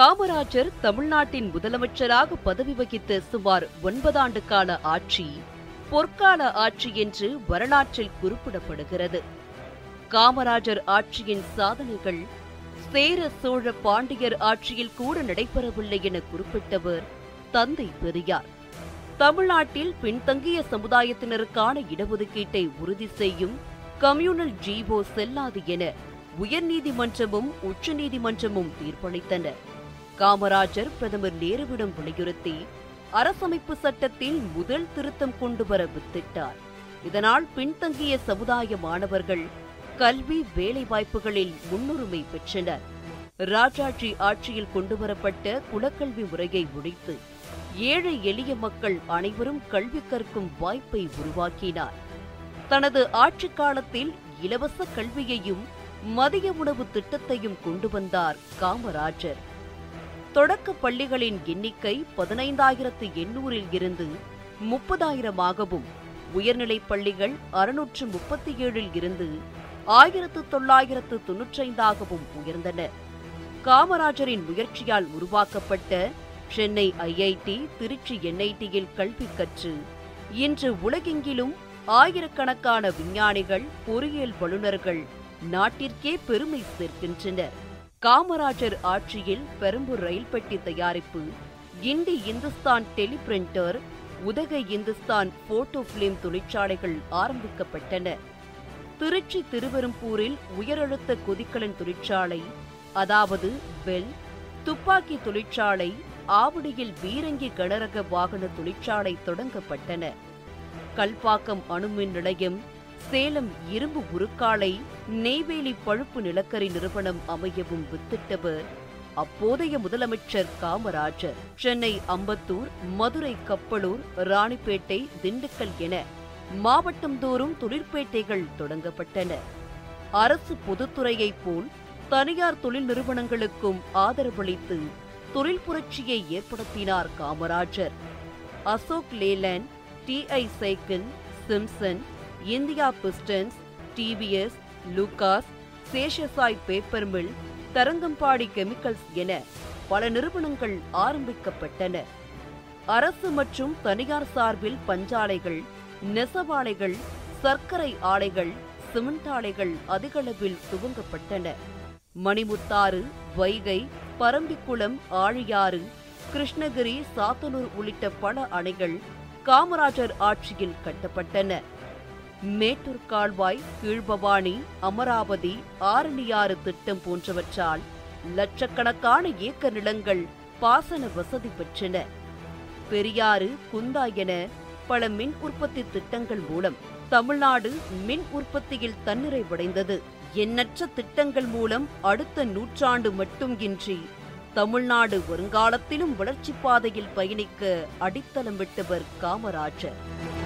காமராஜர் தமிழ்நாட்டின் முதலமைச்சராக பதவி வகித்த சுமார் ஒன்பதாண்டு கால ஆட்சி பொற்கால ஆட்சி என்று வரலாற்றில் குறிப்பிடப்படுகிறது. காமராஜர் ஆட்சியின் சாதனைகள் சேர சோழ பாண்டியர் ஆட்சியில் கூட நடைபெறவில்லை என குறிப்பிட்டவர் தந்தை பெரியார். தமிழ்நாட்டில் பின்தங்கிய சமுதாயத்தினருக்கான இடஒதுக்கீட்டை உறுதி செய்யும் கம்யூனல் ஜீவோ செல்லாது என உயர்நீதிமன்றமும் உச்சநீதிமன்றமும் தீர்ப்பளித்தன. காமராஜர் பிரதமர் நேருவிடம் வலியுறுத்தி அரசமைப்பு சட்டத்தில் முதல் திருத்தம் கொண்டு வர வித்திட்டார். இதனால் பின்தங்கிய சமுதாய மாணவர்கள் கல்வி வேலைவாய்ப்புகளில் முன்னுரிமை பெற்றனர். ராஜாஜி ஆட்சியில் கொண்டுவரப்பட்ட குலக்கல்வி முறையை ஒழித்து ஏழை எளிய மக்கள் அனைவரும் கல்வி கற்கும் வாய்ப்பை உருவாக்கினார். தனது ஆட்சிக் காலத்தில் இலவச கல்வியையும் மதிய உணவு திட்டத்தையும் கொண்டு வந்தார் காமராஜர். தொடக்க பள்ளிகளின் எண்ணிக்கை பதினைந்தாயிரத்து எண்ணூறில் இருந்து முப்பதாயிரமாகவும் உயர்நிலைப் பள்ளிகள் அறுநூற்று முப்பத்தி ஏழில் இருந்து ஆயிரத்து தொள்ளாயிரத்து தொன்னூற்றைந்தாகவும் உயர்ந்தன. காமராஜரின் முயற்சியால் உருவாக்கப்பட்ட சென்னை ஐஐடி திருச்சி என்ஐடியில் கல்வி கற்று இன்று உலகெங்கிலும் ஆயிரக்கணக்கான விஞ்ஞானிகள் பொறியியல் வல்லுநர்கள் நாட்டிற்கே பெருமை சேர்க்கின்றனர். காமராஜர் ஆட்சியில் பெரம்பூர் ரயில் பெட்டி தயாரிப்பு Guindy Hindustan teleprinter Udhagai Hindustan photo film தொழிற்சாலைகள் ஆரம்பிக்கப்பட்டன. திருச்சி திருவெரும்பூரில் உயரழுத்த கொதிக்கலன் தொழிற்சாலை அதாவது பெல் துப்பாக்கி தொழிற்சாலை ஆவடியில் பீரங்கி கனரக வாகன தொழிற்சாலை தொடங்கப்பட்டன. கல்பாக்கம் அணுமின் நிலையம் சேலம் இரும்பு உருக்காலை நெய்வேலி பழுப்பு நிலக்கரி நிறுவனம் அமையவும் வித்திட்டவர் அப்போதைய முதலமைச்சர் காமராஜர் சென்னை அம்பத்தூர் மதுரை கப்பலூர் ராணிப்பேட்டை திண்டுக்கல் என மாவட்டந்தோறும் தொழிற்பேட்டைகள் தொடங்கப்பட்டன. அரசு பொதுத்துறையைப் போல் தனியார் தொழில் நிறுவனங்களுக்கும் ஆதரவளித்து தொழில் புரட்சியை ஏற்படுத்தினார் Kamarajar. Ashok Leyland TI cycle Simpson India pistons TVS Lucas Seshasayee paper mill Tharangambadi chemicals என பல நிறுவனங்கள் ஆரம்பிக்கப்பட்டன. அரசு மற்றும் தனியார் சார்பில் பஞ்சாலைகள் நெசவாலைகள் சர்க்கரை ஆலைகள் சிமெண்ட் ஆலைகள் அதிகளவில் துவங்கப்பட்டன. மணிமுத்தாறு வைகை பரம்பிக்குளம் ஆழியாறு கிருஷ்ணகிரி சாத்தனூர் உள்ளிட்ட பல அணைகள் காமராஜர் ஆட்சியில் கட்டப்பட்டன. மேட்டூர் கால்வாய் கீழ்பவானி அமராவதி ஆரணியாறு திட்டம் போன்றவற்றால் லட்சக்கணக்கான ஏக்கர் நிலங்கள் பாசன வசதி பெற்றன. பெரியாறு குந்தா என பல மின் உற்பத்தி திட்டங்கள் மூலம் தமிழ்நாடு மின் உற்பத்தியில் தன்னிறைவடைந்தது. எண்ணற்ற திட்டங்கள் மூலம் அடுத்த நூற்றாண்டு மட்டும் இன்றி தமிழ்நாடு வருங்காலத்திலும் வளர்ச்சிப் பாதையில் பயணிக்க அடித்தளம் விட்டவர் காமராஜர்.